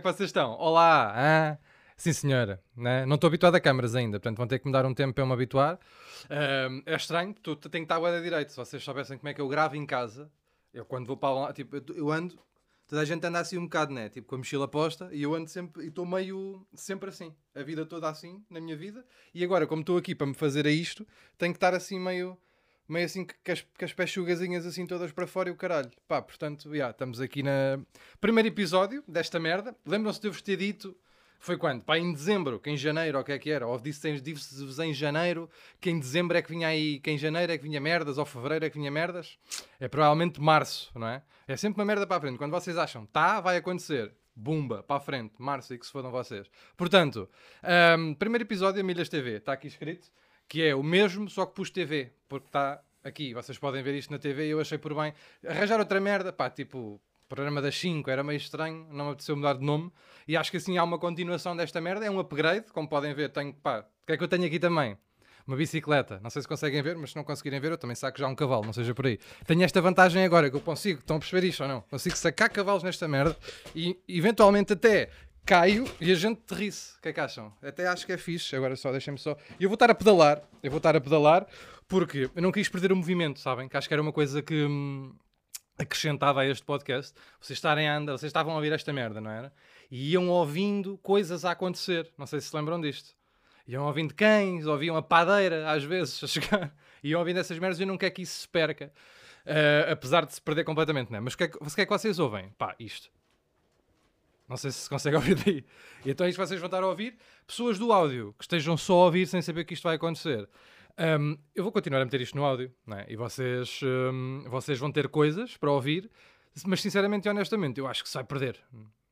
É que vocês estão? Olá! Ah, sim, senhora. Né? Não estou habituado a câmaras ainda, portanto vão ter que me dar um tempo para eu me habituar. Ahm, é estranho, tu, tem que estar a direito. Se vocês soubessem como é que eu gravo em casa, eu quando vou para lá, tipo, eu ando, toda a gente anda assim um bocado, né? Tipo, com a mochila posta, e eu ando sempre, e estou meio, sempre assim, a vida toda assim, na minha vida. E agora, como estou aqui para me fazer a isto, tenho que estar assim meio meio assim que, as, que as pechugazinhas assim todas para fora e o caralho. Pá, portanto, já, estamos aqui na primeiro episódio desta merda. Lembram-se de eu vos ter dito, foi quando? Pá, em dezembro, que em janeiro, ou o que é que era? Ou disse- disse-vos em janeiro, que em dezembro é que vinha aí, que em janeiro é que vinha merdas, ou fevereiro é que vinha merdas. É provavelmente março, não é? É sempre uma merda para a frente. Quando vocês acham, tá, vai acontecer. Bumba, para a frente, março e que se fodam vocês. Portanto, ahm, primeiro episódio, Milhas TV, está aqui escrito que é o mesmo, só que pus TV, porque está aqui, vocês podem ver isto na TV e eu achei por bem arranjar outra merda, pá, tipo, programa das 5 era meio estranho, não me apeteceu mudar de nome, e acho que assim há uma continuação desta merda, é um upgrade, como podem ver, tenho, pá, o que é que eu tenho aqui também? Uma bicicleta, não sei se conseguem ver, mas se não conseguirem ver, eu também saco já um cavalo, não seja por aí. Tenho esta vantagem agora, que eu consigo, estão a perceber isto ou não? Consigo sacar cavalos nesta merda e eventualmente até caio e a gente terrisse. O que é que acham? Até acho que é fixe. Agora só, deixem-me só. Eu vou estar a pedalar. Eu vou estar a pedalar porque eu não quis perder o movimento, sabem? Que acho que era uma coisa que hum, acrescentava a este podcast. Vocês estarem a andar, vocês estavam a ouvir esta merda, não era? E iam ouvindo coisas a acontecer. Não sei se se lembram disto. Iam ouvindo cães, ouviam a padeira às vezes a chegar. Iam ouvindo essas merdas e eu não quero que isso se perca. Ah, apesar de se perder completamente, não é? Mas o que, é que, o que é que vocês ouvem? Pá, isto. Não sei se se consegue ouvir daí. Então é isto que vocês vão estar a ouvir. Pessoas do áudio que estejam só a ouvir sem saber que isto vai acontecer. Hum, eu vou continuar a meter isto no áudio, é? E vocês, hum, vocês vão ter coisas para ouvir, mas sinceramente e honestamente, eu acho que se vai perder.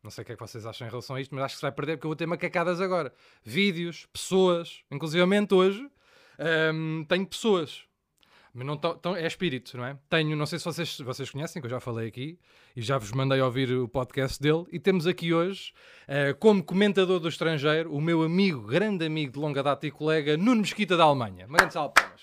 Não sei o que é que vocês acham em relação a isto, mas acho que se vai perder porque eu vou ter macacadas agora. Vídeos, pessoas, inclusivamente hoje, hum, tenho pessoas. Mas não tão, tão- é espírito, não é? Tenho, não sei se vocês, vocês conhecem, que eu já falei aqui e já vos mandei ouvir o podcast dele. E temos aqui hoje, eh, como comentador do estrangeiro, o meu amigo, grande amigo de longa data e colega, Nuno Mesquita da Alemanha. Uma grande salva de palmas.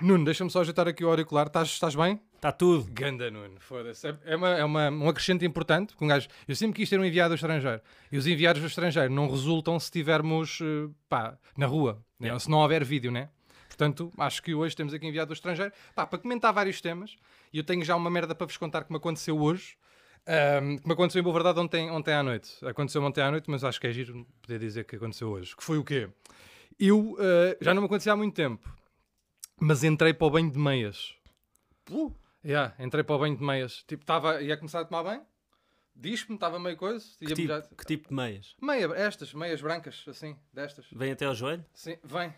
Nuno, deixa-me só ajeitar aqui o auricular. Estás, estás bem? Está tudo. Ganda Nuno, foda-se. É- É, uma, é uma, um acrescente importante, porque um gajo, eu sempre quis ter um enviado do estrangeiro. E os enviados do estrangeiro não resultam se estivermos eh, pá, na rua, né? Yeah. se não houver vídeo, né? Portanto, acho que hoje temos aqui enviado do estrangeiro pá, para comentar vários temas. E eu tenho já uma merda para vos contar que me aconteceu hoje. ahm, que me aconteceu em boa verdade ontem, ontem à noite. Aconteceu ontem à noite, mas acho que é giro poder dizer que aconteceu hoje. Que foi o quê? Eu eh, já não me acontecia há muito tempo, mas entrei para o banho de meias. Uh, Yeah, entrei para o banho de meias. Tipo, estava, ia começar a tomar banho, diz-me, estava meio coisa. que, tipo, já- que tipo de meias? Meia, estas, meias brancas, assim, destas. Vem até ao joelho? Sim, vem.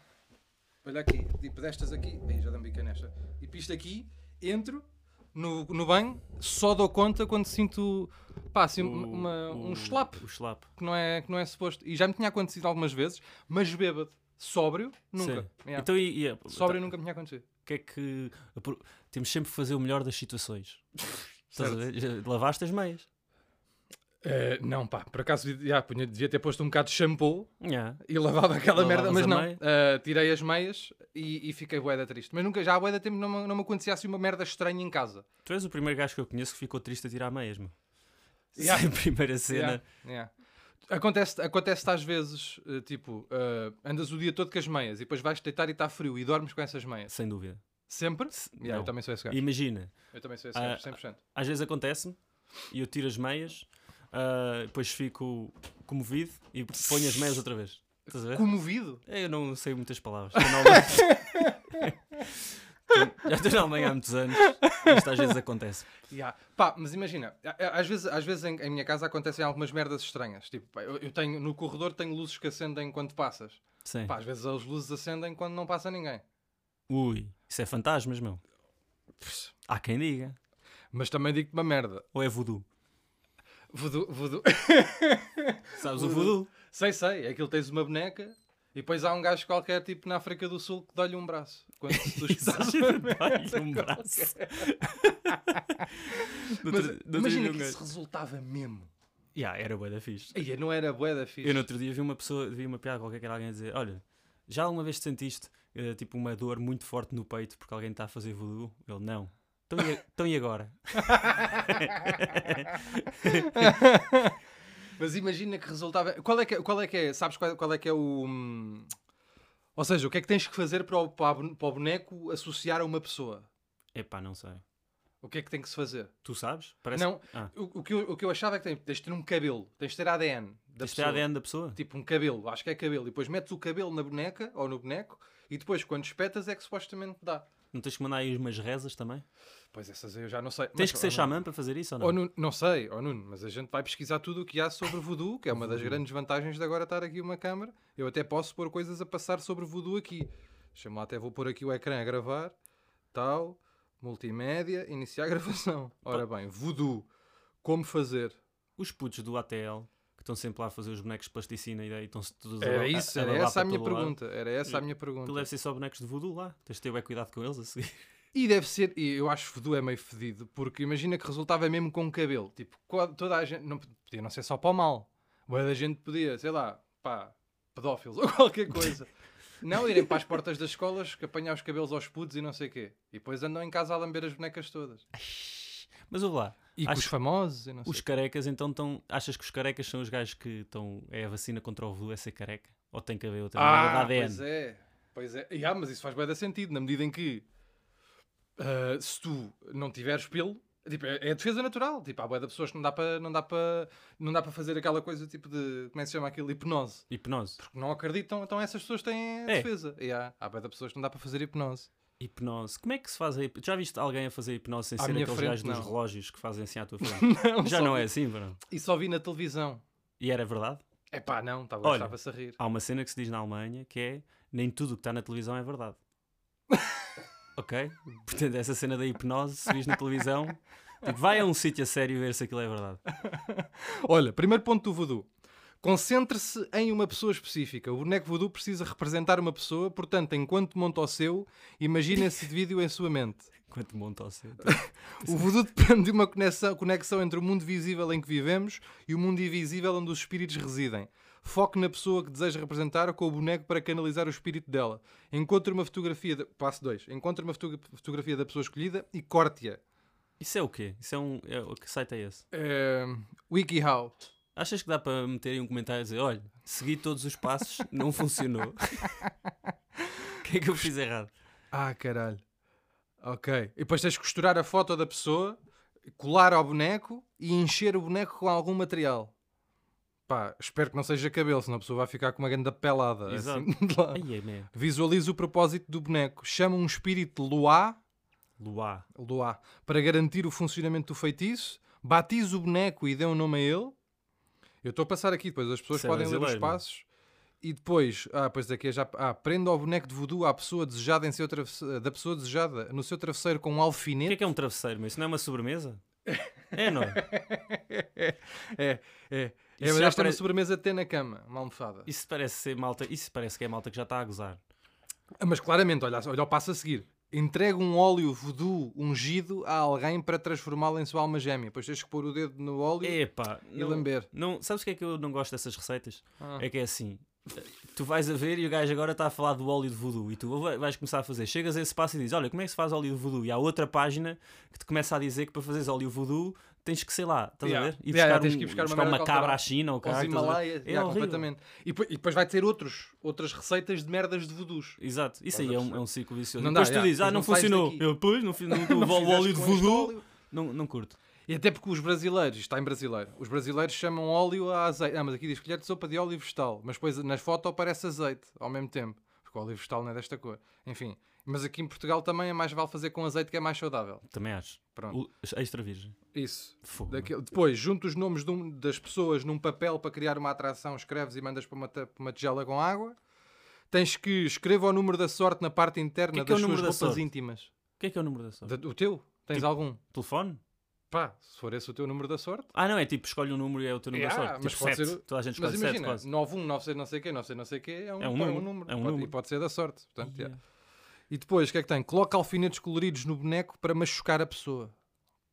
Olha aqui, tipo destas aqui. Aí já dá-me bica nesta. E isto aqui, entro no, no banho, só dou conta quando sinto, pá, assim, O- uma, o- um slap, O slap. que não, é, que não é suposto. E já me tinha acontecido algumas vezes, mas bêbado. Sóbrio, nunca. Yeah. Então, e, e, Sóbrio nunca me tinha acontecido. que é que. Temos sempre que fazer o melhor das situações. Estás a Certo. ver? Já Lavaste as meias. Eh, não, pá, por acaso yeah, punha- devia ter posto um bocado de shampoo Yeah. e lavava aquela Lavavas merda, mas não. Uh, tirei as meias e, e fiquei bué da triste. Mas nunca, já há bué da tempo não, me- não me acontecia assim uma merda estranha em casa. Tu és o primeiro gajo que eu conheço que ficou triste a tirar meias, meu. Yeah. Sem a primeira cena. Yeah. Acontece, acontece às vezes, uh, tipo, uh, andas o dia todo com as meias e depois vais deitar e está frio e dormes com essas meias. Sem dúvida. Sempre? Se- Yeah, eu também sou esse gajo. Imagina, Eu também sou esse Ah, gajo, 100%. às vezes acontece-me e eu tiro as meias, ah, depois fico comovido e ponho as meias outra vez. Estás a ver? Comovido? É, Eu não sei muitas palavras. Já estou na Alemanha há muitos anos. Isto às vezes acontece. Yeah. Pá, mas imagina, às vezes, às vezes em, em minha casa acontecem algumas merdas estranhas. Tipo, pá, eu, eu tenho, no corredor tenho luzes que acendem quando passas. Sim. Pá, às vezes as luzes acendem quando não passa ninguém. Ui, isso é fantasmas, meu. Há quem diga. Mas também digo-te uma merda. Ou é voodoo? Voodoo, voodoo. Sabes o voodoo? sei, sei. É aquilo tens uma boneca e depois há um gajo qualquer, tipo na África do Sul, que dá-lhe um braço. Quando tu uma Dá-lhe um braço. Mas imagina que isso resultava mesmo. Yeah, era bué da fixe. Aí não era bué da fixe. Eu no outro dia vi uma pessoa, vi uma piada qualquer que era alguém a dizer: Olha, já alguma vez sentiste eh, tipo uma dor muito forte no peito porque alguém está a fazer voodoo? Ele não. Então e, então e agora? Mas imagina que resultava. Qual é que é, qual é, que é sabes qual, qual é que é o. hum, Ou seja, o que é que tens que fazer para o, para o boneco associar a uma pessoa? Epá, não sei. O que é que tem que se fazer? Tu sabes? Parece... Não, Ah, o, o que eu, o que eu achava é que tens de ter um cabelo, tens de ter ADN da é pessoa. ADN da pessoa? Tipo um cabelo, acho que é cabelo. E depois metes o cabelo na boneca ou no boneco e depois quando espetas é que supostamente dá. Não tens que mandar aí umas rezas também? Pois essas aí eu já não sei. Tens Mas, que ser xamã para fazer isso ou não? Ou Nuno, não sei, ó Nuno, mas a gente vai pesquisar tudo o que há sobre voodoo, que é uma das grandes vantagens de agora estar aqui uma câmara. Eu até posso pôr coisas a passar sobre voodoo aqui. Lá, até vou pôr aqui o ecrã a gravar. Tal, multimédia, iniciar a gravação. Ora bem, voodoo. Como fazer? Os putos do ATL, estão sempre lá a fazer os bonecos de plasticina e daí estão-se todos a- Era a- isso, a era babar essa a minha todo lado. pergunta. Era essa a minha pergunta. deve ser só bonecos de voodoo lá. Tens de ter bem cuidado com eles a seguir. E deve ser, e eu acho que voodoo é meio fedido, porque imagina que resultava mesmo com cabelo. Tipo, toda a gente, não podia não ser só para o mal. Boa da gente podia, sei lá, pá, pedófilos ou qualquer coisa. Não irem para as portas das escolas, que apanhar os cabelos aos putos e não sei o quê. E depois andam em casa a lamber as bonecas todas. Mas ouve lá, E com Acho- os famosos e não sei. os carecas então estão. Achas que os carecas são os gajos que estão. É a vacina contra o voodoo, é ser careca? Ou tem que haver outra Ah, ADN? pois é. Pois é. E, ah, mas isso faz bem sentido, na medida em que ah, se tu não tiveres pelo, tipo, é, é a defesa natural. Tipo, há bué de pessoas que não dá para não dá para não dá para fazer aquela coisa tipo de como é que se chama aquilo hipnose. Hipnose. Porque não acreditam, então essas pessoas têm a É. defesa. E há, há bué de pessoas que não dá para fazer hipnose. Hipnose. Como é que se faz a hipnose? Já viste alguém a fazer hipnose sem À ser aqueles frente, gajos dos não. relógios que fazem assim à tua frente? Não, Já não vi- é assim, bro. E só vi na televisão. E era verdade? É pá, não, tá, Olha. a rir. Há uma cena que se diz na Alemanha que é nem tudo o que está na televisão é verdade. ok? Portanto, essa cena da hipnose, se vis na televisão, tipo, vai a um sítio a sério ver se aquilo é verdade. Olha, primeiro ponto do voodoo. Concentre-se em uma pessoa específica. O boneco voodoo precisa representar uma pessoa, portanto, enquanto monta o seu, imagine esse vídeo em sua mente. Enquanto monta o seu. O voodoo depende de uma conexão, conexão entre o mundo visível em que vivemos e o mundo invisível onde os espíritos residem. Foque na pessoa que deseja representar com o boneco para canalizar o espírito dela. Encontre uma fotografia. De... Passo 2. Encontre uma fotogra- fotografia da pessoa escolhida e corte-a. Isso é o quê? Isso é um. É, que site é esse? É... WikiHow. Achas que dá para meter aí um comentário e dizer: olha, segui todos os passos, não funcionou. O que é que eu fiz errado? Ah, caralho. Ok. E depois tens de costurar a foto da pessoa, colar ao boneco e encher o boneco com algum material. Pá, espero que não seja cabelo, senão a pessoa vai ficar com uma grande pelada. Exato. assim, lá. Ai, é mesmo. Visualize o propósito do boneco. Chama um espírito Luá, Luá. Luá para garantir o funcionamento do feitiço. Batize o boneco e dê um nome a ele. Eu estou a passar aqui, depois as pessoas Isso é podem ler os brasileiro, é? passos. E depois, ah, pois daqui é já. Ah, prenda ao boneco de voodoo à pessoa desejada em seu travesse- da pessoa desejada no seu travesseiro com um O que é alfinete. que é um travesseiro? Mas isso não é uma sobremesa? É, não é? é, é. É, Isso mas já esta é uma sobremesa ter na cama, uma almofada. Isso parece ser malta. Isso parece que é malta que já está a gozar. Ah, Mas claramente, olha, olha o passo a seguir. Entrega um óleo voodoo ungido a alguém para transformá-lo em sua alma gêmea. Depois tens que pôr o dedo no óleo Epá, e não, lamber. não, sabes o que é que eu não gosto dessas receitas? Ah. É que é assim. Tu vais a ver e o gajo agora está a falar do óleo de voodoo e tu vai- vais começar a fazer. Chegas a esse passo e dizes: Olha, como é que se faz óleo de voodoo? E há outra página que te começa a dizer que para fazeres óleo voodoo tens que, sei lá, estás Yeah. a ver? Yeah, buscar, tens um- buscar uma buscar uma merda cabra à China ou Aos caralho, estás a ver? Himalaias, É yeah, completamente. E depois, e depois vai ter outros, outras receitas de merdas de voodoos. Exato, isso aí é um, é um ciclo vicioso. Não Depois dá, tu yeah, dizes: Ah, depois não não funcionou. Eu, pois, não, fiz- não, o Não óleo de óleo. Não, não curto. E até porque os brasileiros, isto está em brasileiro, os brasileiros chamam óleo a azeite. Ah, mas aqui diz colher de sopa de óleo vegetal. Mas depois na foto aparece azeite ao mesmo tempo. Porque o óleo vegetal não é desta cor. Enfim. Mas aqui em Portugal também é mais vale fazer com azeite que é mais saudável. Também acho. Pronto. O- extra virgem. Isso. Fogo. Daquele- Depois, junta os nomes um- das pessoas num papel para criar uma atração, escreves e mandas para uma, para uma tigela com água. Tens que escreva o número da sorte na parte interna Que é que é das o suas roupas sorte? íntimas. O que é que é o número da sorte? Da- o teu? Tens Tipo- algum? Telefone? Pá, se for esse o teu número da sorte. Ah, não, é tipo, escolhe um número e é o teu número Yeah, da sorte. mas Tipo, pode sete. ser- Toda a gente Mas escolhe 7 imagina, quase. 91, 96 não sei o quê, 96 não sei o quê, é um, É um pá, número, número. é um Pode- número. E pode ser da sorte. Portanto, yeah. E depois, o que é que tem? Coloca alfinetes coloridos no boneco para machucar a pessoa.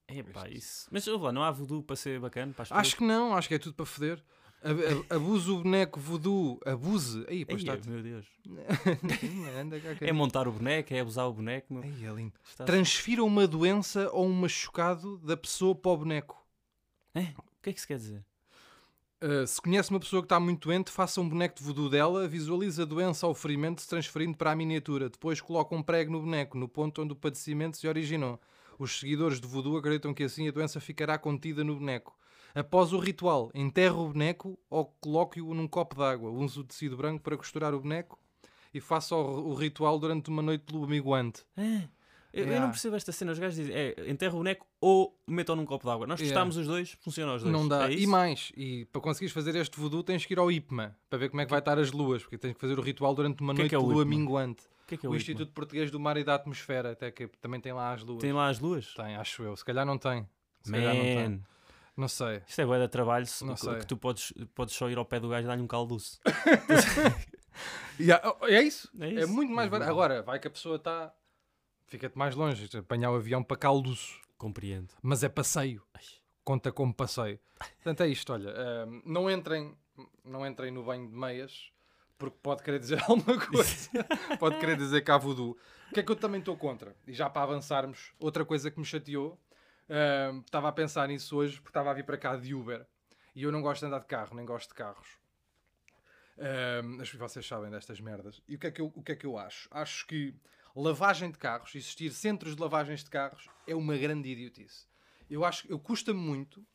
Epá, isso. Mas lá, não há voodoo para ser bacana para Acho pessoas? que não, acho que é tudo para foder. ab- ab- abuse o boneco voodoo, abuse. Aí, pois Ei, está. meu Deus. É montar o boneco, é abusar o boneco. meu. Ei, é lindo. Está- Transfira uma doença ou um machucado da pessoa para o boneco. É? O que é que isso quer dizer? Uh, se conhece uma pessoa que está muito doente, faça um boneco de voodoo dela, visualiza a doença ou o ferimento se transferindo para a miniatura. Depois coloca um prego no boneco, no ponto onde o padecimento se originou. Os seguidores de voodoo acreditam que assim a doença ficará contida no boneco. Após o ritual, enterra o boneco ou coloque-o num copo de água. Use o tecido branco para costurar o boneco e faça o, ritual durante uma noite luminguante. É. Eu, eu não percebo esta cena. Os gajos dizem, é, enterra o boneco ou metam num copo de água. Nós testámos os dois, funciona os dois. Não dá. É e mais, e para conseguires fazer este voodoo tens que ir ao IPMA para ver como é que vai estar as luas, porque tens que fazer o ritual durante uma O que é noite é de lua IPMA? minguante. O que é que é o, o Instituto Português do Mar e da Atmosfera, até que também tem lá as luas. Tem lá as luas? Tem, acho eu. Se calhar não tem. Se calhar não tem. Man, Não sei. isto é de trabalho se- Não que, sei. que tu podes, podes só ir ao pé do gajo e dar-lhe um calduço. Yeah, oh, é isso. É É, isso. muito mais barato. Agora, vai que a pessoa está. Fica-te mais longe. Apanhar o avião para Calduço. Compreendo. Mas é passeio. Ai. Conta como passeio. Portanto, é isto. Olha, ahm, não, entrem, não entrem no banho de meias. Porque pode querer dizer alguma coisa. pode querer dizer que há voodoo. O que é que eu também estou contra? E já para avançarmos, outra coisa que me chateou. ahm, Estava a pensar nisso hoje porque estava a vir para cá de Uber. E eu não gosto de andar de carro, nem gosto de carros. Ahm, acho que vocês sabem destas merdas. E o que, é que eu, o que é que eu acho? Acho que lavagem de carros, existir centros de lavagens de carros, é uma grande idiotice. Eu acho que custa-me muito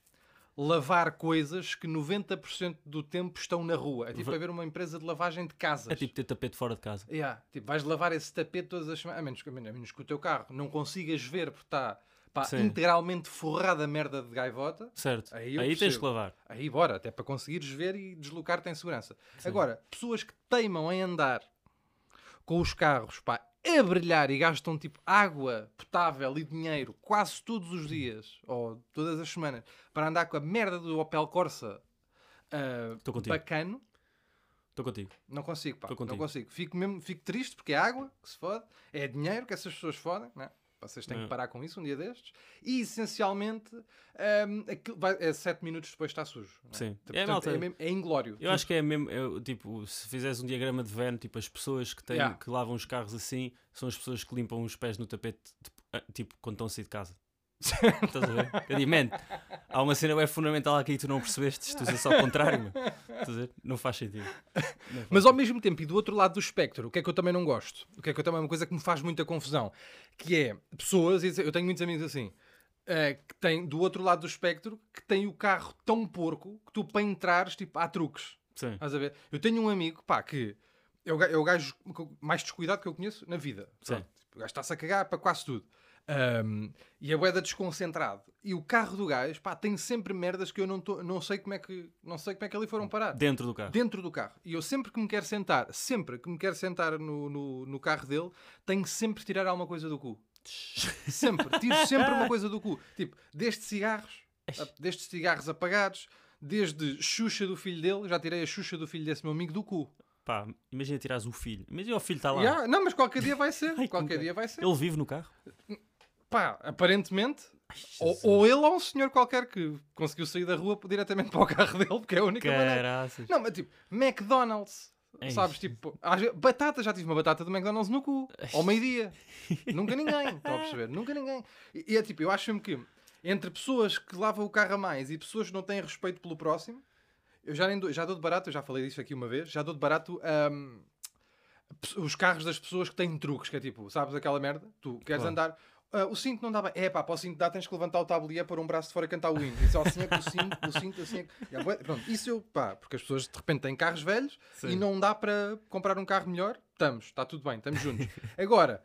lavar coisas que 90% do tempo estão na rua. É tipo haver uma empresa de lavagem de casas. É tipo ter tapete fora de casa. Yeah, tipo, vais lavar esse tapete todas as semanas, a menos, que- a menos que o teu carro não consigas ver porque está pá, Sim. integralmente forrada a merda de gaivota. Certo. Aí Aí, tens que lavar. Aí bora, até para conseguires ver e deslocar-te em segurança. Agora, pessoas que teimam em andar com os carros pá, a brilhar e gastam tipo água potável e dinheiro quase todos os dias ou todas as semanas para andar com a merda do Opel Corsa Estou contigo. bacano, Estou contigo. não consigo, pá, não consigo. Fico, mesmo, fico triste porque é água que se fode, é dinheiro que essas pessoas fodem, não é? Vocês têm É. que parar com isso um dia destes. E essencialmente, aquilo vai, é 7 minutos depois está sujo. é? Sim. Portanto, É, malta. é, mesmo- é inglório. Eu acho que é mesmo, eu, tipo, se fizeres um diagrama de Venn, tipo, as pessoas que, têm, Yeah. que lavam os carros assim são as pessoas que limpam os pés no tapete, tipo, ah, tipo quando estão a sair de casa. Estás a ver? Eu digo, man, há uma cena bem fundamental aqui que tu não percebeste, tu usas só ao contrário, meu. Estás a ver? Não faz sentido. Não faz Mas ao mesmo tempo, e do outro lado do espectro, o que é que eu também não gosto? O que é que eu também é uma coisa que me faz muita confusão, que é pessoas, eu tenho muitos amigos assim, eh, que têm do outro lado do espectro, que têm o carro tão porco que tu para entrares, tipo, há truques. Sim. Estás a ver? Eu tenho um amigo, pá, que é o, é o gajo mais descuidado que eu conheço na vida. Sim. Pronto. O gajo está-se a cagar para quase tudo. Ahm, e a boeda desconcentrado. E o carro do gajo, pá, tem sempre merdas que eu não, tô, não sei como é que não sei como é que ali foram parar. Dentro do carro. Dentro do carro. E eu sempre que me quero sentar, sempre que me quero sentar no, no, no carro dele, tenho sempre que tirar alguma coisa do cu. Sempre. Tiro sempre uma coisa do cu. Tipo, desde cigarros, desde cigarros apagados, desde Xuxa do filho dele, já tirei a Xuxa do filho desse meu amigo do cu. Pá, imagina tirares o filho. Imagina o filho está lá. Yeah, não, mas qualquer dia vai ser. Ai, qualquer dia vai ser. Ele vive no carro. Pá, aparentemente. Ou, ou ele ou um senhor qualquer que conseguiu sair da rua diretamente para o carro dele, porque é a única maneira. Caraças. Não, mas tipo, McDonald's. Sabes, tipo, às vezes- batata, já tive uma batata do McDonald's no cu, ao meio-dia. Nunca ninguém, estão a perceber? Nunca ninguém. E, e é tipo, eu acho mesmo que entre pessoas que lavam o carro a mais e pessoas que não têm respeito pelo próximo, eu já, nem dou, já dou de barato, eu já falei disso aqui uma vez, já dou de barato pe- os carros das pessoas que têm truques, que é tipo, sabes aquela merda? Tu queres Claro. andar. Ah, o cinto não dá bem. É pá, para o cinto dá, tens que levantar o tabuleiro, pôr um braço de fora e cantar o hino. E só assim é que o cinto, o cinto assim é que... Bué- Pronto, isso eu, pá, porque as pessoas de repente têm carros velhos Sim. e não dá para comprar um carro melhor. Estamos, está tudo bem, estamos juntos. Agora,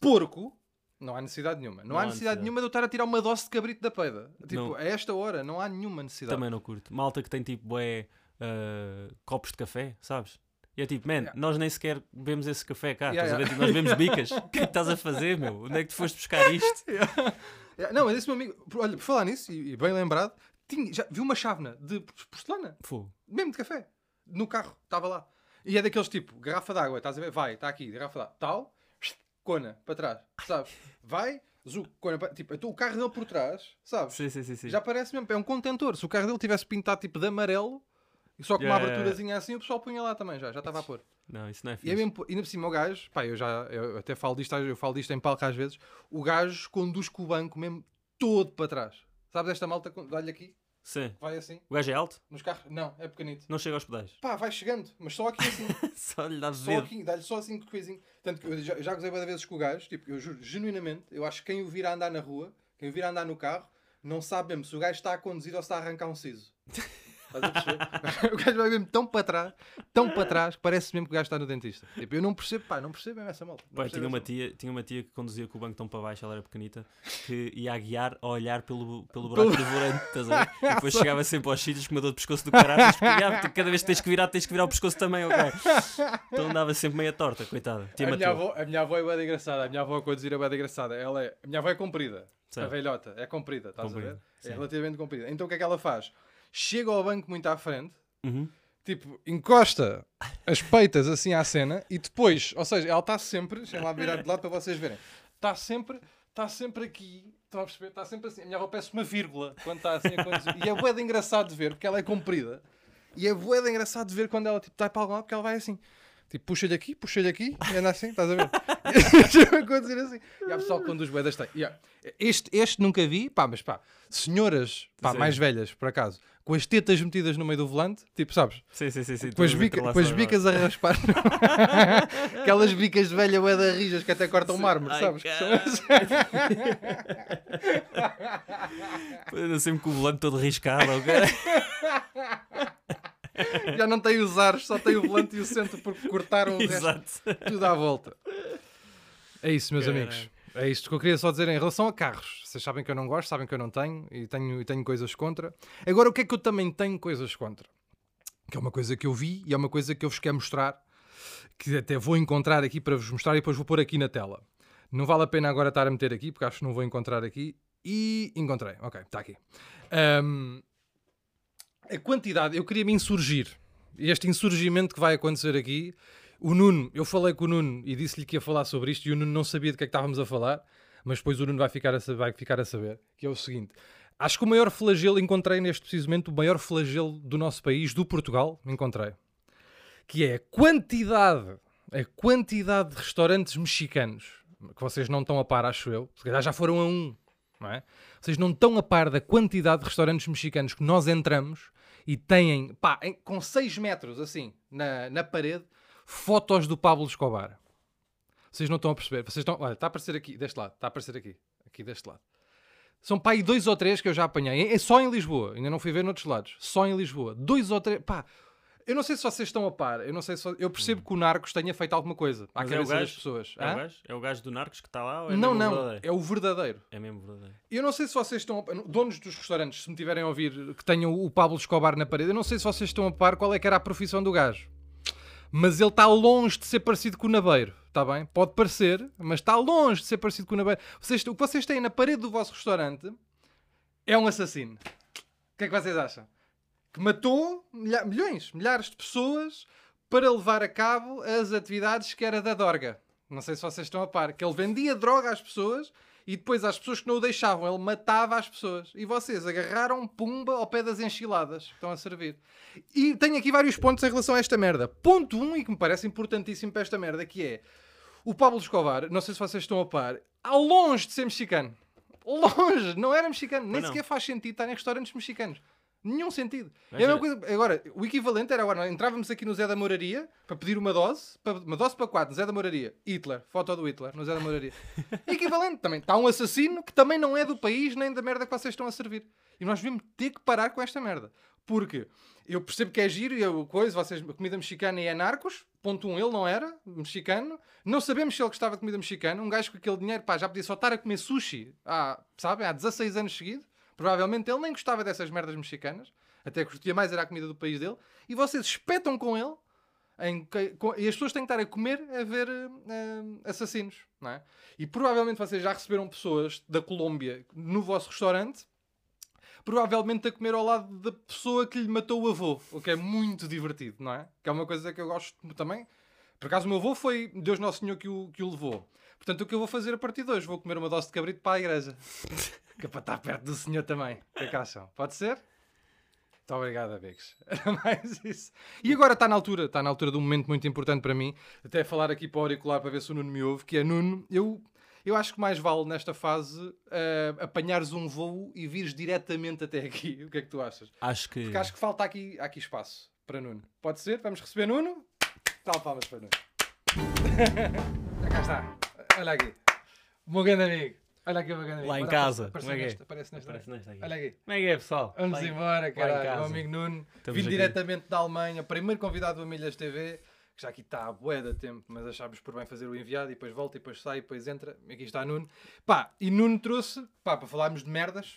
porco, não há necessidade nenhuma. Não, Não há necessidade necessidade. nenhuma de eu estar a tirar uma dose de cabrito da peida. Tipo, Não. a esta hora não há nenhuma necessidade. Também não curto. Malta que tem tipo bué, ah, copos de café, sabes? E é tipo, man, Yeah. nós nem sequer bebemos esse café cá. Yeah, a ver? yeah. Tipo, nós bebemos bicas. O que é que estás a fazer, meu? Onde é que tu foste buscar isto? Não, mas esse meu amigo, olha, por falar nisso, e, e bem lembrado, tinha, já viu uma chávena de porcelana, Fogo. mesmo de café, no carro, estava lá. E é daqueles tipo, garrafa d'água, estás a ver? Vai, está aqui, garrafa d'água, tal, cona, para trás, sabes? Vai, zuc, cona, para... tipo, então o carro dele por trás, sabes? Sim, sim, sim. sim. Já parece mesmo, é um contentor. Se o carro dele tivesse pintado tipo de amarelo, E só com uma Yeah, yeah, aberturazinha assim, o pessoal punha lá também, já, já estava a pôr. Não, isso não é E, é fixe. mesmo, e ainda por cima o gajo, pá, eu já eu até falo disto, eu falo disto em palco às vezes, o gajo conduz com o banco mesmo todo para trás. Sabes esta malta, olha aqui, Sim. vai assim, O gajo é alto? nos carros, não, é pequenito. Não chega aos pedais. Pá, vai chegando, mas só aqui assim, Só lhe dá só dedo. aqui, dá-lhe só assim que coisinho. Tanto que eu já, já gozei várias vezes com o gajo, tipo, eu juro, genuinamente, eu acho que quem o vira a andar na rua, quem o vira a andar no carro, não sabe mesmo se o gajo está a conduzir ou se está a arrancar um siso. O gajo vai mesmo tão para trás, tão para trás, que parece mesmo que o gajo está no dentista. Tipo, eu não percebo, pá, não percebo mesmo essa malta. Tinha, uma tia, tinha uma tia que conduzia com o banco tão para baixo, ela era pequenita, que ia a guiar a olhar pelo, pelo buraco do volante, estás a ver? E depois chegava sempre aos sítios com uma dor de pescoço do caralho, porque tu cada vez que tens que virar, tens que virar o pescoço também, ok? Então andava sempre meia torta, coitada. A minha, avó, a minha avó é de engraçada. A minha avó a conduzir é de engraçada. Ela é, a minha avó é comprida. A velhota é comprida, estás Comprida, a ver? sim. É relativamente comprida. Então o que é que ela faz? Chega ao banco muito à frente, Uhum. tipo, encosta as peitas assim à cena e depois, ou seja, ela está sempre, deixa lá virar de lado para vocês verem, está sempre, está sempre aqui, estão a perceber? Está sempre assim. A minha avó parece uma vírgula quando está assim a conduzir. E é bué de engraçado de ver, porque ela é comprida. E é bué de engraçado de ver quando ela tipo, está para algum lado, porque ela vai assim. Tipo, puxa-lhe aqui, puxa-lhe aqui, e anda assim, estás a ver? E a conduzir assim. E há pessoal que conduz bué das há- Este, este nunca vi, pá, mas pá, senhoras pá, Sim. mais velhas, por acaso, com as tetas metidas no meio do volante, tipo, sabes? Sim, sim, sim. sim Com as, bica, com as bicas a raspar. Aquelas bicas de velha bué da rijas que até cortam mármore, Ai, sabes? Anda sempre com o volante todo riscado, ok? Já não tem os ares, só tem o volante e o centro porque cortaram o resto tudo à volta. É isso, meus Caralho. amigos. É isto que eu queria só dizer em relação a carros. Vocês sabem que eu não gosto, sabem que eu não tenho e tenho, e tenho coisas contra. Agora, o que é que eu também tenho coisas contra? Que é uma coisa que eu vi e é uma coisa que eu vos quero mostrar, que até vou encontrar aqui para vos mostrar e depois vou pôr aqui na tela. Não vale a pena agora estar a meter aqui, porque acho que não vou encontrar aqui. E encontrei, ok, está aqui. Ahm, a quantidade, eu queria me insurgir. Este insurgimento que vai acontecer aqui, o Nuno, eu falei com o Nuno e disse-lhe que ia falar sobre isto e o Nuno não sabia de que é que estávamos a falar, mas depois o Nuno vai ficar a, sa- vai ficar a saber, que é o seguinte. Acho que o maior flagelo, encontrei neste precisamente o maior flagelo do nosso país, do Portugal, encontrei. Que é a quantidade, a quantidade de restaurantes mexicanos, que vocês não estão a par, acho eu, se calhar já foram a um, não é? Vocês não estão a par da quantidade de restaurantes mexicanos que nós entramos e têm, pá, com 6 metros assim, na, na parede, fotos do Pablo Escobar. Vocês não estão a perceber. Vocês estão, olha, está a aparecer aqui, deste lado, está a aparecer aqui, aqui deste lado. São pá, aí dois ou três que eu já apanhei. É é só em Lisboa, ainda não fui ver noutros lados. Só em Lisboa. Dois ou três, pá. Eu não sei se vocês estão a par, eu não sei se eu percebo que o Narcos tenha feito alguma coisa à Mas é das gajo? pessoas. É o, gajo? é o gajo do Narcos que está lá ou é não, não, verdadeiro? é o verdadeiro. É mesmo verdadeiro. Eu não sei se vocês estão. a- Donos dos restaurantes, se me tiverem a ouvir, que tenham o Pablo Escobar na parede, eu não sei se vocês estão a par qual é que era a profissão do gajo. Mas ele está longe de ser parecido com o Nabeiro, está bem? Pode parecer, mas está longe de ser parecido com o Nabeiro. Vocês, o que vocês têm na parede do vosso restaurante é um assassino. O que é que vocês acham? Que matou milha- milhões, milhares de pessoas para levar a cabo as atividades que era da Dorga. Não sei se vocês estão a par. Que ele vendia droga às pessoas e depois às pessoas que não o deixavam, ele matava as pessoas. E vocês agarraram pumba ao pé das enchiladas que estão a servir. E tenho aqui vários pontos em relação a esta merda. Ponto 1, um, e que me parece importantíssimo para esta merda, que é o Pablo Escobar, não sei se vocês estão a par, ao longe de ser mexicano. Longe, não era mexicano, nem sequer faz sentido estar em restaurantes mexicanos. Nenhum sentido. Mas É a mesma coisa- Agora, o equivalente era agora, entrávamos aqui no Zé da Moraria para pedir uma dose, para- uma dose para quatro, Zé da Moraria, Hitler, foto do Hitler, no Zé da Moraria. equivalente também. Está um assassino que também não é do país nem da merda que vocês estão a servir. E nós devemos ter que parar com esta merda. Porque eu percebo que é giro e eu, coisa, vocês, a comida mexicana e é narcos. Ponto um, ele não era mexicano. Não sabemos se ele gostava de comida mexicana. Um gajo com aquele dinheiro, pá, já podia só estar a comer sushi há, sabem, há 16 anos seguidos. Provavelmente ele nem gostava dessas merdas mexicanas. Até curtia mais era a comida do país dele. E vocês espetam com ele. em com- e as pessoas têm que estar a comer a ver eh, assassinos. Não é? E provavelmente vocês já receberam pessoas da Colômbia no vosso restaurante provavelmente a comer ao lado da pessoa que lhe matou o avô, o que é muito divertido, não é? Que é uma coisa que eu gosto também. Por acaso o meu avô foi Deus Nosso Senhor que o, que o levou. Portanto, o que eu vou fazer a partir de hoje? Vou comer uma dose de cabrito para a igreja. que é para estar perto do Senhor também. O que é que acham? Pode ser? Muito obrigado, amigos. Mais isso. E agora está na altura, está na altura de um momento muito importante para mim, até falar aqui para o auricular para ver se o Nuno me ouve, que é Nuno, eu, eu acho que mais vale nesta fase eh, apanhares um voo e vires diretamente até aqui. O que é que tu achas? Acho que. Porque acho que falta aqui, aqui espaço para Nuno. Pode ser? Vamos receber Nuno? Tal palmas para Nuno. Já cá está. Olha aqui. O meu grande amigo. Olha aqui o meu grande amigo. Lá em casa. Aparece Como é é? nesta. Aparece nesta. Aparece nesta aqui. Olha aqui. Como é que é, pessoal? Vamos Lá embora, em caralho. Meu amigo Nuno. Estamos Vim aqui. diretamente da Alemanha. Primeiro convidado do Amilhas TV. Que já aqui está a bué da tempo, mas achámos por bem fazer o enviado e depois volta e depois sai e depois entra. Aqui está Nuno. Pá, e Nuno trouxe, pá, para falarmos de merdas,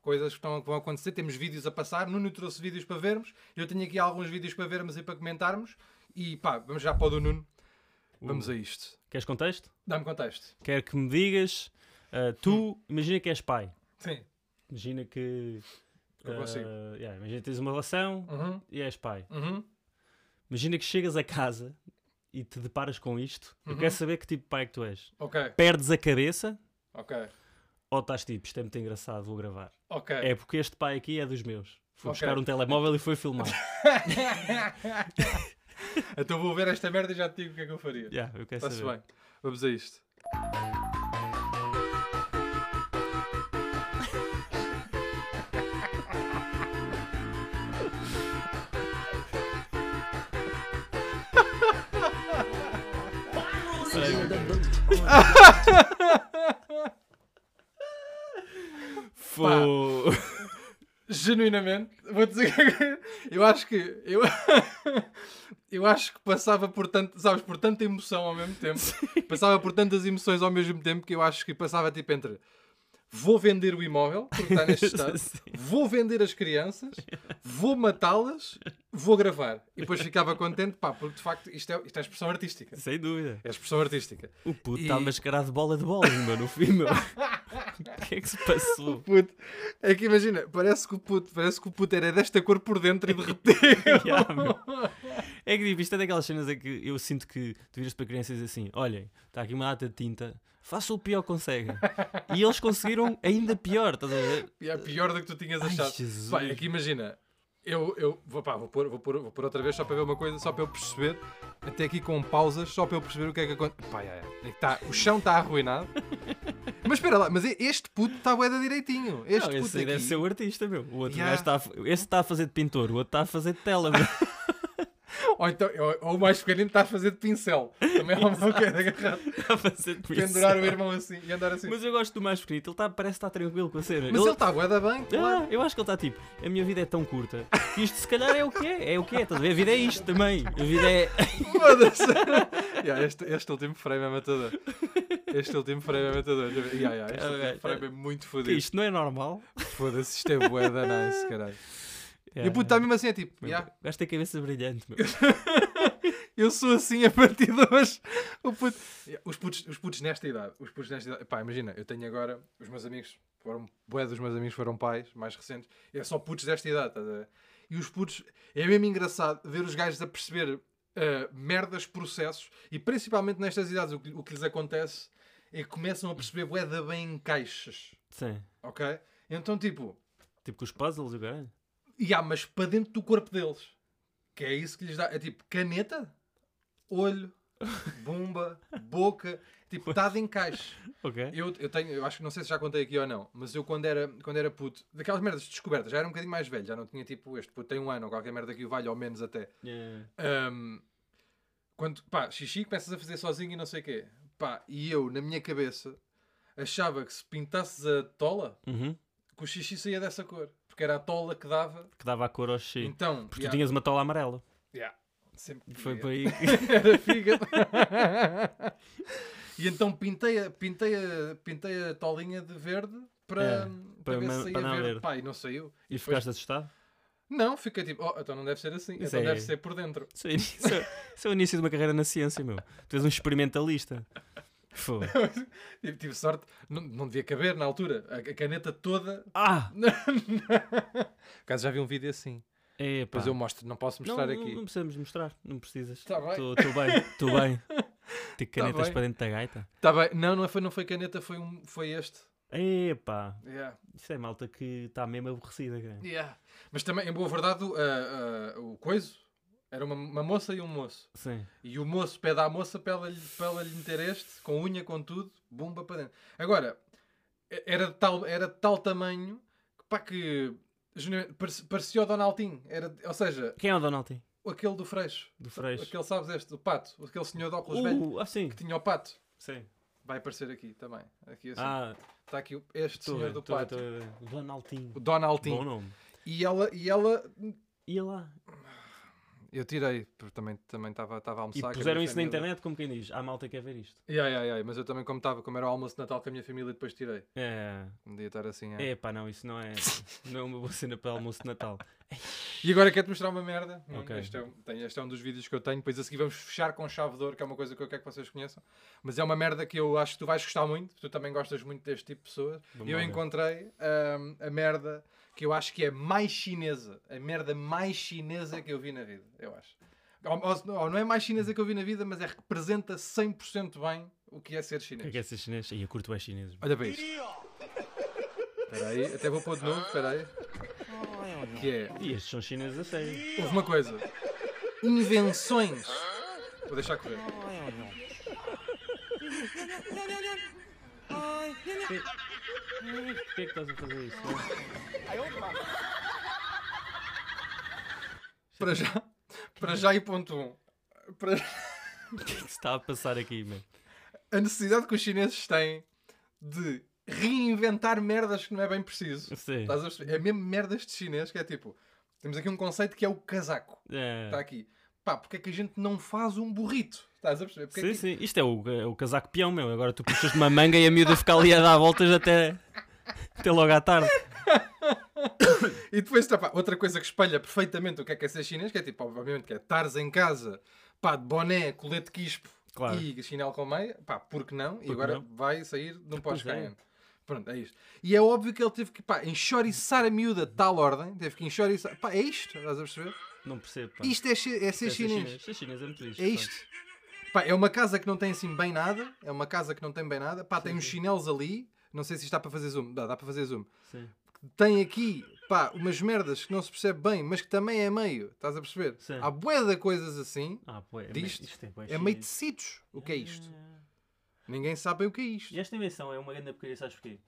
coisas que, estão, que vão acontecer. Temos vídeos a passar. Nuno trouxe vídeos para vermos. Eu tenho aqui alguns vídeos para vermos e para comentarmos. E pá, vamos já para o do Nuno. Vamos a isto. Queres contexto? Dá-me contexto. Quero que me digas. ah, tu, imagina que és pai. Sim. Imagina que. Eu consigo. ah, yeah, imagina que tens uma relação Uhum. e és pai. Uhum. Imagina que chegas a casa e te deparas com isto. Eu Uhum. quero saber que tipo de pai é que tu és. Ok. Perdes a cabeça Ok. ou estás tipo, isto é muito engraçado, vou gravar. Ok. É porque este pai aqui é dos meus. Foi Ok. buscar um telemóvel e foi filmar. então vou ver esta merda e já te digo o que é que eu faria. yeah, eu quero Está-se saber. bem. Vamos a isto. Fô. Genuinamente, vou dizer que eu acho que eu, eu acho que passava por tanto, sabes, por tanta emoção ao mesmo tempo, passava por tantas emoções ao mesmo tempo que eu acho que passava tipo entre vou vender o imóvel porque está neste estado, Sim. vou vender as crianças, vou matá-las, vou gravar e depois ficava contente, pá, porque de facto isto é, isto é expressão artística, Sem dúvida. é expressão artística. O puto E- está mascarado de bola de bola, meu, no fim, meu. O que é que se passou? Puto, é que imagina, parece que o puto, parece que o puto era desta cor por dentro e de repente Yeah, meu. É que tipo, isto é daquelas cenas em que eu sinto que tu viras para crianças e dizes assim: olhem, está aqui uma data de tinta, faça o pior que conseguem. E eles conseguiram ainda pior, estás a ver? É pior do que tu tinhas Ai, achado. Jesus. Pá, é que imagina, eu, eu vou, pá, vou, pôr, vou, pôr, vou pôr outra vez só para ver uma coisa, só para eu perceber, até aqui com pausas, só para eu perceber o que é que acontece. Pá, é, é tá, o chão está arruinado. Mas espera lá, mas este puto está bué direitinho. Este Não, puto esse aqui, deve ser o artista, meu. O outro Yeah. está a, esse está a fazer de pintor, o outro está a fazer de tela, meu. ou, então, ou, o mais pequenino está a fazer de pincel. Também é uma coisa agarrado. Está a fazer de pincel. Pendurar o irmão assim e andar assim. Mas, Mas eu gosto do mais pequenito, ele tá, parece que está tranquilo com a cena. ele está bué da bem, Ah, claro. eu acho que ele está tipo, a minha vida é tão curta que isto se calhar é o que é, é o que é, estás a ver? A vida é isto também. A vida é. Foda-se. Yeah, este, este último frame é matador. Este último frame é matador. Yeah, yeah, este último frame é muito fodido. isto não é normal. Foda-se, isto é bué da nice, caralho. E Yeah. o puto está mesmo assim, é tipo, yeah, tem a cabeça brilhante, meu. eu sou assim a partir de hoje. Puto... Os, putos, os putos nesta idade, os putos nesta idade, pá, imagina, eu tenho agora, os meus amigos, foram, bué dos meus amigos foram pais, mais recentes, é só putos desta idade, estás a ver? E os putos, é mesmo engraçado ver os gajos a perceber ah, merdas, processos, e principalmente nestas idades, o que, o que lhes acontece é que começam a perceber bué da bem em caixas, Sim. ok? Então, tipo, Tipo com os puzzles e o caralho. E há, mas para dentro do corpo deles. Que é isso que lhes dá. É tipo caneta, olho, bomba, boca. Tipo, está de encaixe. Ok. Eu, eu tenho, eu acho que não sei se já contei aqui ou não, mas eu quando era, quando era puto, daquelas merdas descobertas, já era um bocadinho mais velho, já não tinha tipo este puto tem um ano ou qualquer merda que o valha, ou menos até. Yeah. Ahm, quando, pá, xixi começas a fazer sozinho e não sei o quê. Pá, e eu, na minha cabeça, achava que se pintasses a tola, Uhum. que o xixi saía dessa cor. Porque era a tola que dava. Que dava a cor ao xixi. Então, Porque tu yeah, tinhas uma tola amarela. yeah, sempre Foi por aí. era fígado. e então pintei a, pintei a, pintei a tolinha de verde para, É, para, para ver se saía para verde. ver. Pá, e não saiu. E depois- ficaste assustado? Não, fica tipo, oh, então não deve ser assim, Isso então é- deve ser por dentro. Isso é, isso é- isso é o início de uma carreira na ciência, meu. Tu és um experimentalista. Foda. Tive, tive sorte, não, não devia caber na altura, a, a caneta toda. Ah! Por acaso já vi um vídeo assim. É, Depois eu mostro, não posso não, mostrar não, aqui. não precisamos mostrar, não precisas. Tá bem. Estou bem, estou bem. Tem canetas bem. para dentro da gaita. Tá bem. Não, não foi, não foi caneta, foi, um, foi este. Epá, Yeah. isso é malta que está mesmo aborrecida, cara. Yeah. Mas também, em boa verdade, o, ah, ah, o coiso era uma, uma moça e um moço. Sim. E o moço pede à moça para ela, para ela lhe meter este, com unha, com tudo, bumba para dentro. Agora, era de tal, era de tal tamanho que, pá, que parecia o Donaldinho. Era, ou seja, Quem é o Donaldinho? aquele do Freixo. Do Freixo. Aquele, sabes este, o pato. Aquele senhor de óculos velho Uh, ah, sim. que tinha o pato. Sim. Vai aparecer aqui também. Aqui assim. Ah, Está aqui este a senhor do estou a ver. Donaldinho. O Bom Donaldinho. nome. E ela, e ela, Ia lá. Eu tirei, porque também também estava estava a E almoçar. a puseram isso na família. internet, como quem diz. Há malta que quer ver isto. Yeah, yeah, yeah, Mas eu também, como estava, como era o almoço de Natal com a minha família, depois tirei. É. Um dia estar assim. é. É pá, não, isso não é, não é uma boa cena para almoço de Natal. E agora quero-te mostrar uma merda. Hum, Ok. Este, é, um- tem- este é um dos vídeos que eu tenho. Depois a seguir vamos fechar com chave de ouro, que é uma coisa que eu quero que vocês conheçam. Mas é uma merda que eu acho que tu vais gostar muito. Tu também gostas muito deste tipo de pessoas. Vamos E eu encontrei hum, a merda que eu acho que é mais chinesa. A merda mais chinesa que eu vi na vida, eu acho. Ou, ou- não é mais chinesa que eu vi na vida, mas é representa 100% bem o que é ser O que chinês. é que é ser chinês? E eu curto é chinês. Olha para isto. Espera aí, até vou pôr de novo, espera aí. Que é, E estes são chineses a sério. houve uma coisa. Invenções. Vou deixar correr. Porquê que estás a fazer isso? Para já, para já e ponto 1. Um. Para O que é que se está a passar aqui, mano? a necessidade que os chineses têm de reinventar merdas que não é bem preciso. Sim. Estás a perceber? É mesmo merdas de chinês que é tipo. Temos aqui um conceito que é o casaco. É. Está aqui. Pá, porque é que a gente não faz um burrito? Estás a perceber? Porque é Sim, que- sim. Isto é o, é o casaco peão, meu. Agora tu puxas de uma manga e a miúda fica ali a dar voltas até, até logo à tarde. E depois, tá, pá, outra coisa que espelha perfeitamente o que é que é ser chinês, que é tipo, obviamente, que é estares em casa, pá, de boné, colete quispo Claro. e chinelo com meia, pá, porque não? e Porque agora não? vai sair de um pós-canhão. Pronto, é isto. E é óbvio que ele teve que, pá, enxoriçar a miúda de tal ordem, teve que enxoriçar, pá, é isto, estás a perceber? Não percebo, pá. Isto é, é ser É chinês. Ser chinês é muito isto. É isto. Pá, é uma casa que não tem assim bem nada, é uma casa que não tem bem nada, pá, tem Sim, uns sim. chinelos ali, não sei se isto dá para fazer zoom, dá, dá para fazer zoom Sim. tem aqui, pá, umas merdas que não se percebe bem, mas que também é meio, estás a perceber? Sim. Há bué de coisas assim, Ah, pô, é, Disto isto é, é meio tecidos. O que é isto? Ah. Ninguém sabe bem o que é isto. E esta invenção é uma grande porcaria, sabes porquê?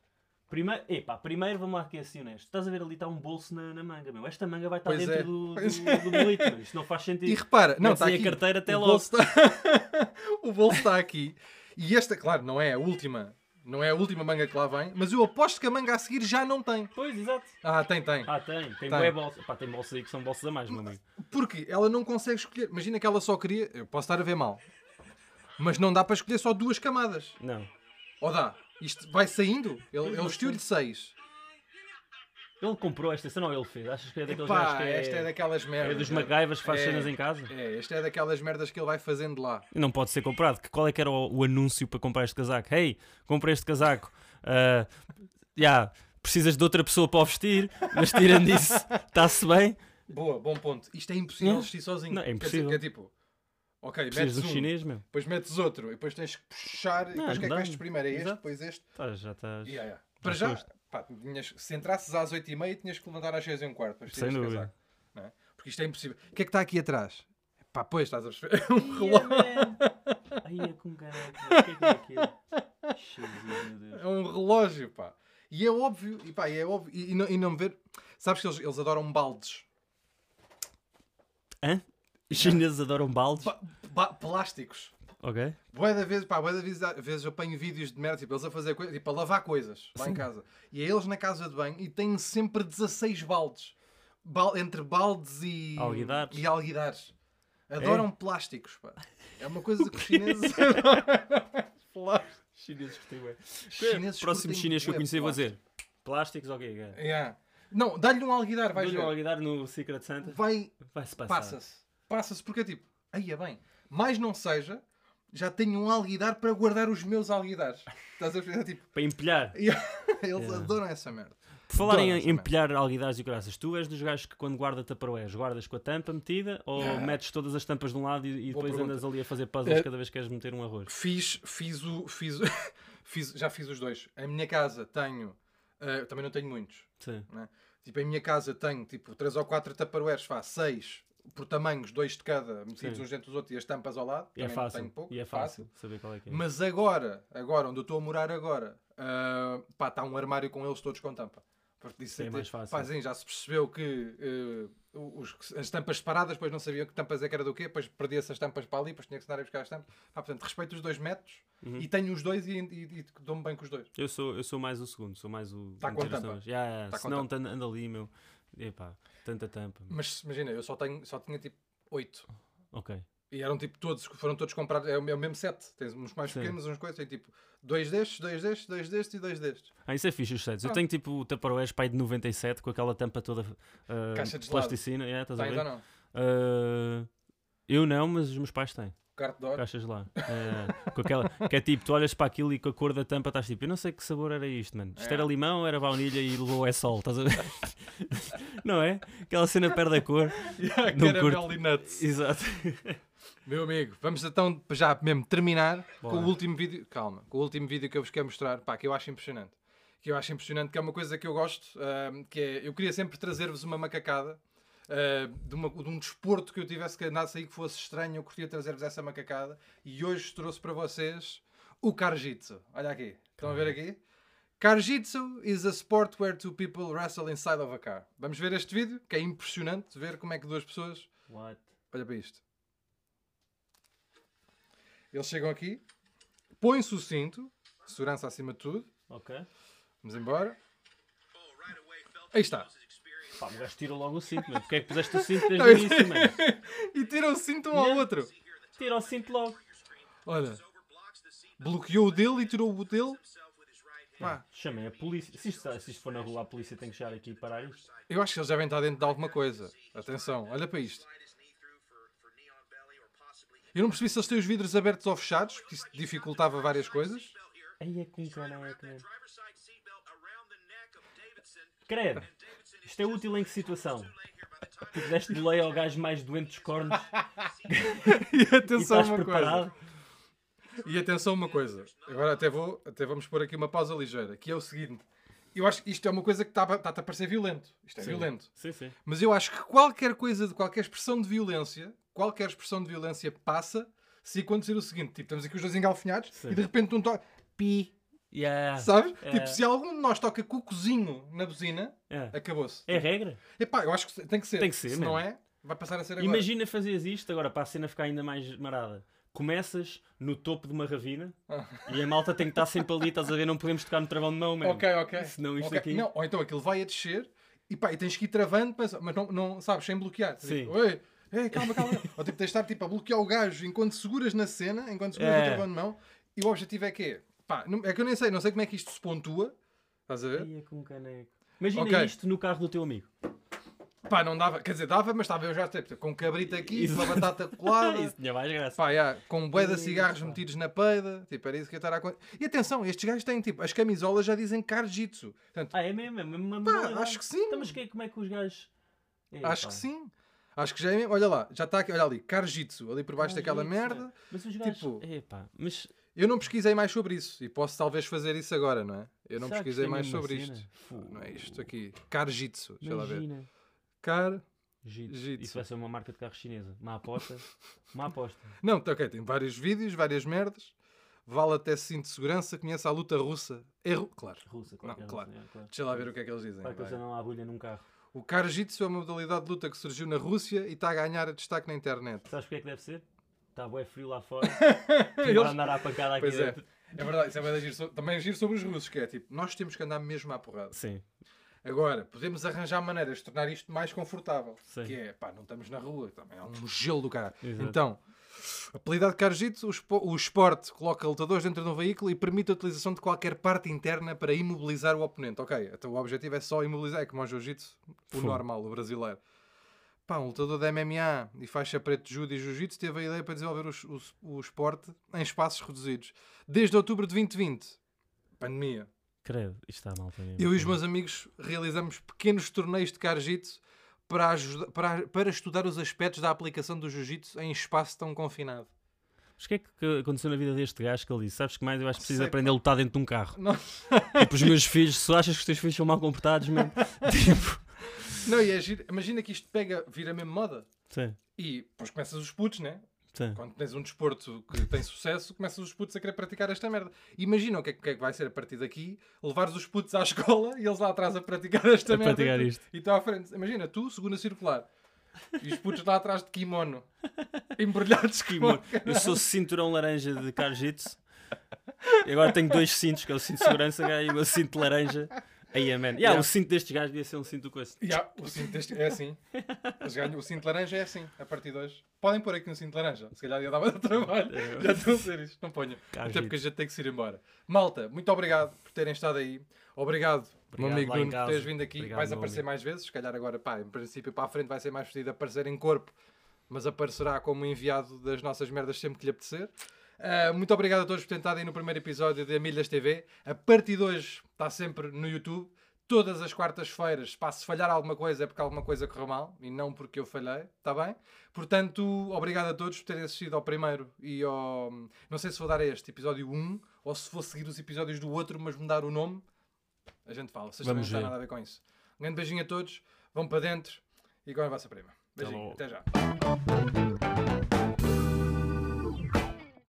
Primeiro, epá, primeiro vamos lá aqui assim honesto. Estás a ver ali está um bolso na, na manga, meu. Esta manga vai estar Pois dentro é, do, do, do bilhete, meu. Isto não faz sentido. E repara, não, está aí a aqui. carteira até o logo. bolso está... o bolso está aqui. E esta, claro, não é a última. Não é a última manga que lá vem, mas eu aposto que a manga a seguir já não tem. Pois, exato. Ah, tem, tem. Ah, tem. Tem, Tem. bolsas. Pá, tem bolsas aí que são bolsas a mais, meu amigo. Porque ela não consegue escolher. Imagina que ela só queria. Eu posso estar a ver mal. Mas não dá para escolher só duas camadas. Não. Ou dá? Isto vai saindo? Ele, ele vestiu-lhe sei. seis. Ele comprou esta cena ou ele fez? Achas que é daqueles Epá, que é... esta é daquelas merdas. é dos. MacGyvers que faz É. cenas em casa? É, esta é daquelas merdas que ele vai fazendo lá. E Não pode ser comprado. Que Qual é que era o, o anúncio para comprar este casaco? Hey, comprei este casaco. Ah, yeah, precisas de outra pessoa para o vestir, mas tirando isso, está-se bem. Boa, bom ponto. Isto é impossível Não. vestir sozinho. Não, é Quer dizer, impossível. que é tipo, ok, Precisas metes um, chinês, meu. depois metes outro, e depois tens que puxar, e Não, depois o que é que vestes primeiro? É este, Exato. depois este. Tá, já estás. Yeah, yeah. Para Já. Pá, tinhas, se entrasses às 8h30, tinhas que levantar às 6 h quarto para vestir Sem dúvida. casaco. Não é? Porque isto é impossível. O que é que está aqui atrás? Pá, pois, estás a perceber? É um relógio. Ai, é com caralho. O que é que é aquilo? Jesus, meu Deus. É um relógio, pá. E é óbvio, e pá, e é óbvio, e, e não, e não me ver. Sabes que eles, eles adoram baldes. Hã? Os chineses adoram baldes? Ba- ba- plásticos. Ok. Bué da vez, pá, bué da vez, às vezes eu apanho vídeos de merda, tipo, eles a fazer coisas, tipo, a lavar coisas lá em casa. E é eles na casa de banho e têm sempre 16 baldes. Bal- entre baldes e... Alguidares. E alguidares. Adoram plásticos, pá. É uma coisa que os chineses adoram. Chineses que têm, chineses Próximo curtem chinês que eu bué conhecer, vou dizer. Plásticos, ok. Yeah. Não, dá-lhe um alguidar, vais Dou-lhe um alguidar no Secret Santa. Vai, Vai-se passar. passa-se. Passa-se porque é tipo, aí é bem, mais não seja, já tenho um alguidar para guardar os meus alguidares. Estás a ver? É tipo, Para empilhar. eles Yeah. adoram essa merda. Por falar em merda. empilhar alguidares e graças, tu és dos gajos que quando guarda taparoés, guardas com a tampa metida ou metes todas as tampas de um lado e, e depois pergunta. andas ali a fazer puzzles Eh, cada vez que queres meter um arroz? Fiz, fiz o. Fiz, o- fiz, já fiz os dois. Em minha casa tenho, eh, também não tenho muitos. Sim. né? Tipo, em minha casa tenho tipo 3 ou 4 tupperwares, faz 6 por tamanhos, dois de cada, metidos Sim. uns dentro dos outros e as tampas ao lado. E é fácil. tenho pouco, E é fácil, saber qual é que é. Mas agora, agora, onde eu estou a morar agora, ah, pá, está um armário com eles todos com tampa. Porque disse, é mais fácil. Pá, sim, já se percebeu que eh, os- as tampas separadas, depois não sabiam que tampas é que era do quê, depois perdia-se as tampas para ali, depois tinha que se andar a buscar as tampas. Pá, portanto, respeito os dois métodos Uhum. e tenho os dois e, e, e dou-me bem com os dois. Eu sou, eu sou mais o segundo, sou mais o. Tá com as tampa? Ya, ya, Tá senão tan- anda ali, meu. Epá, tanta tampa. Mas imagina, eu só, tenho, só tinha tipo oito. Ok. E eram tipo todos, foram todos comprados, é o é o mesmo set. Tens uns mais Sim. pequenos, uns coisas, tem tipo dois destes, dois destes, dois destes e dois destes. Ah, isso é fixe os sets. Eu Ah. tenho tipo o Tupperware pai de 97 com aquela tampa toda uh, Caixa de plasticina. Yeah, estás a Tens ver? ou não? Uh, eu não, mas os meus pais têm. Ouro. Caixas lá. É, com aquela, que é tipo, tu olhas para aquilo e com a cor da tampa estás tipo, eu não sei que sabor era isto, mano. Isto É. era limão, era baunilha e levou é sol, estás a ver? não é? Aquela cena perde a cor. Yeah, Não caramel e nuts. Exato. Meu amigo, vamos então já mesmo terminar Bora. com o último vídeo. Calma, com o último vídeo que eu vos quero mostrar, pá, que eu acho impressionante. Que eu acho impressionante, que é uma coisa que eu gosto, ahm, que é, eu queria sempre trazer-vos uma macacada ah, de, uma- de um desporto que eu tivesse que andasse aí que fosse estranho, eu curtia trazer-vos essa macacada e hoje trouxe para vocês o Karjitsu. Olha aqui, estão a ver aqui? Karjitsu is a sport where two people wrestle inside of a car. Vamos ver este vídeo, que é impressionante ver como é que duas pessoas What? Olha para isto. Eles chegam aqui, põem-se o cinto, segurança acima de tudo. Ok. Vamos embora. Aí está. Pá, o gajo tira logo o cinto, mano. Porque é que puseste o cinto desde o início, mano? e tiram o cinto um ao outro. Tira o cinto logo. Olha, bloqueou o dele e tirou o dele. Pá, Chamei a polícia. Se isto, se isto for na rua, a polícia tem que chegar aqui e parar isto. eu acho que eles devem estar dentro de alguma coisa. Atenção, olha para isto. Eu não percebi se eles têm os vidros abertos ou fechados, porque isso dificultava várias coisas. Aí é com caneca, mano. Credo. Isto é útil em que situação? Tu deste de lei ao gajo mais doente dos cornos E e atenção estás uma preparado? coisa. E atenção uma coisa. Agora até vou, até vamos pôr aqui uma pausa ligeira, que é o seguinte. Eu acho que isto é uma coisa que está a, está a parecer violento. Isto é Sim. violento. Sim, sim. Mas eu acho que qualquer coisa, de qualquer expressão de violência, qualquer expressão de violência passa se acontecer o seguinte. Tipo, estamos aqui os dois engalfinhados Sim. e de repente um toque... Pi. Yeah. Sabes? É. Tipo, se algum de nós toca cucozinho na buzina, É. acabou-se. É regra. Epá, eu acho que tem que ser. Tem que ser, Se mesmo. não é, vai passar a ser agora. Imagina fazias isto agora para a cena ficar ainda mais marada. Começas no topo de uma ravina Ah. e a malta tem que estar sempre ali, estás a ver? Não podemos tocar no travão de mão, mesmo. Ok, ok. Senão isto Ok, aqui- Não, ou então aquilo vai a descer e pá, e tens que ir travando, mas, mas não, não sabes, sem bloquear. Sim. Tipo, Oi, ei, calma, calma. ou tipo, tens de estar tipo, a bloquear o gajo enquanto seguras na cena, enquanto seguras É. o travão de mão. E o objetivo é que é, pá, não- é que eu nem sei, não sei como é que isto se pontua. Estás a ver? É com caneco. Imagina Ok. isto no carro do teu amigo. Pá, não dava, quer dizer, dava, mas estava eu já tipo, com cabrito aqui, Isso. uma batata colada. Isso tinha mais graça. Pá, já, com um bué de cigarros metidos na peida, tipo, era isso que eu estava a contar. E atenção, estes gajos têm, tipo, as camisolas já dizem Karjitsu. Portanto, Ah, é mesmo? É mesmo uma pá, modalidade. acho que sim. Então, mas que- como é que os gajos. É, Acho pá. que sim. Acho que já é mesmo. Olha lá, já está aqui, olha ali, Karjitsu, ali por baixo daquela Karjitsu, merda. Mas os gajos. Tipo- É pá, mas. Eu não pesquisei mais sobre isso e posso talvez fazer isso agora, não é? Eu não será que pesquisei é mais sobre cena? isto. Fu, Não é isto aqui. Karjitsu, deixa lá ver. Car. Jitsu. Jitsu. Isso vai ser uma marca de carro chinesa. Uma aposta. Uma aposta. Não, tá ok, tem vários vídeos, várias merdas. Vale até cinto de segurança, conhece a luta russa. É ru... Claro. Russa, claro. que é claro. russa, é, claro. Deixa lá ver o que é que eles dizem. Para que não há agulha num carro. O Karjitsu é uma modalidade de luta que surgiu na Rússia e está a ganhar destaque na internet. Sabes porque é que deve ser? Está bué frio lá fora. Eles- Vai andar à pancada aqui Pois é. dentro. É verdade, isso é bem giro so- também é giro sobre os russos, que é tipo, nós temos que andar mesmo à porrada. Sim. Agora, podemos arranjar maneiras de tornar isto mais confortável. Sim. Que é, pá, não estamos na rua, também é um gelo do cara. Exato. Então, apelidado de Karjitsu, o, espo- o esporte coloca lutadores dentro de um veículo e permite a utilização de qualquer parte interna para imobilizar o oponente. Ok, então o objetivo é só imobilizar, é como o jiu-jitsu, o normal, o brasileiro. Pá, um lutador de MMA e faixa preta de judo e jiu-jitsu teve a ideia para desenvolver o, o, o esporte em espaços reduzidos. Desde outubro de 2020, pandemia, Credo, isto está mal também. eu e os meus amigos realizamos pequenos torneios de Karjitsu para, para, para estudar os aspectos da aplicação do Jiu-Jitsu em espaço tão confinado. Mas o que é que aconteceu na vida deste gajo que ele disse? Sabes que mais eu acho que preciso aprender a lutar dentro de um carro. Não. Tipo, os meus filhos, se achas que os teus filhos são mal comportados, mesmo. tipo. Não, e é giro. Imagina que isto pega, vira mesmo moda. Sim, E depois começas os putos, né? sim. Quando tens um desporto que tem sucesso, começas os putos a querer praticar esta merda. Imagina o que é, que é que vai ser a partir daqui, levares os putos à escola e eles lá atrás a praticar esta A merda. praticar isto. E tu à frente. Imagina, tu, segunda circular. E os putos lá atrás de kimono. Embrulhados Kimono. Eu sou cinturão laranja de Carjitsu. E agora tenho dois cintos, que é o cinto de segurança e o meu cinto de laranja. Aí, man. Yeah, Yeah. O cinto destes gajos devia ser um cinto com esse. Ya, o cinto deste é assim. Ganham- o cinto laranja é assim, a partir de hoje. Podem pôr aqui um cinto laranja. Se calhar ia dar de trabalho. É. Já estão a ser isto. Não ponham. Até porque a gente tem que se ir embora. Malta, muito obrigado por terem estado aí. Obrigado, meu Obrigado amigo lá em Nuno, por teres vindo aqui. Obrigado, Vais meu aparecer amigo. mais vezes. Se calhar agora, pá, em princípio para a frente vai ser mais vestido a aparecer em corpo, mas aparecerá como enviado das nossas merdas sempre que lhe apetecer. Ah, muito obrigado a todos por terem estado aí no primeiro episódio da Milhas TV. A partir de hoje está sempre no YouTube. Todas as quartas-feiras, se falhar alguma coisa é porque alguma coisa correu mal e não porque eu falhei, está bem? Portanto, obrigado a todos por terem assistido ao primeiro e ao. Não sei se vou dar a este episódio 1 ou se vou seguir os episódios do outro, mas mudar o nome. A gente fala, vocês também não Vamos têm nada a ver com isso. Um grande beijinho a todos, vão para dentro e com a vossa prima. Beijinho, logo. até já.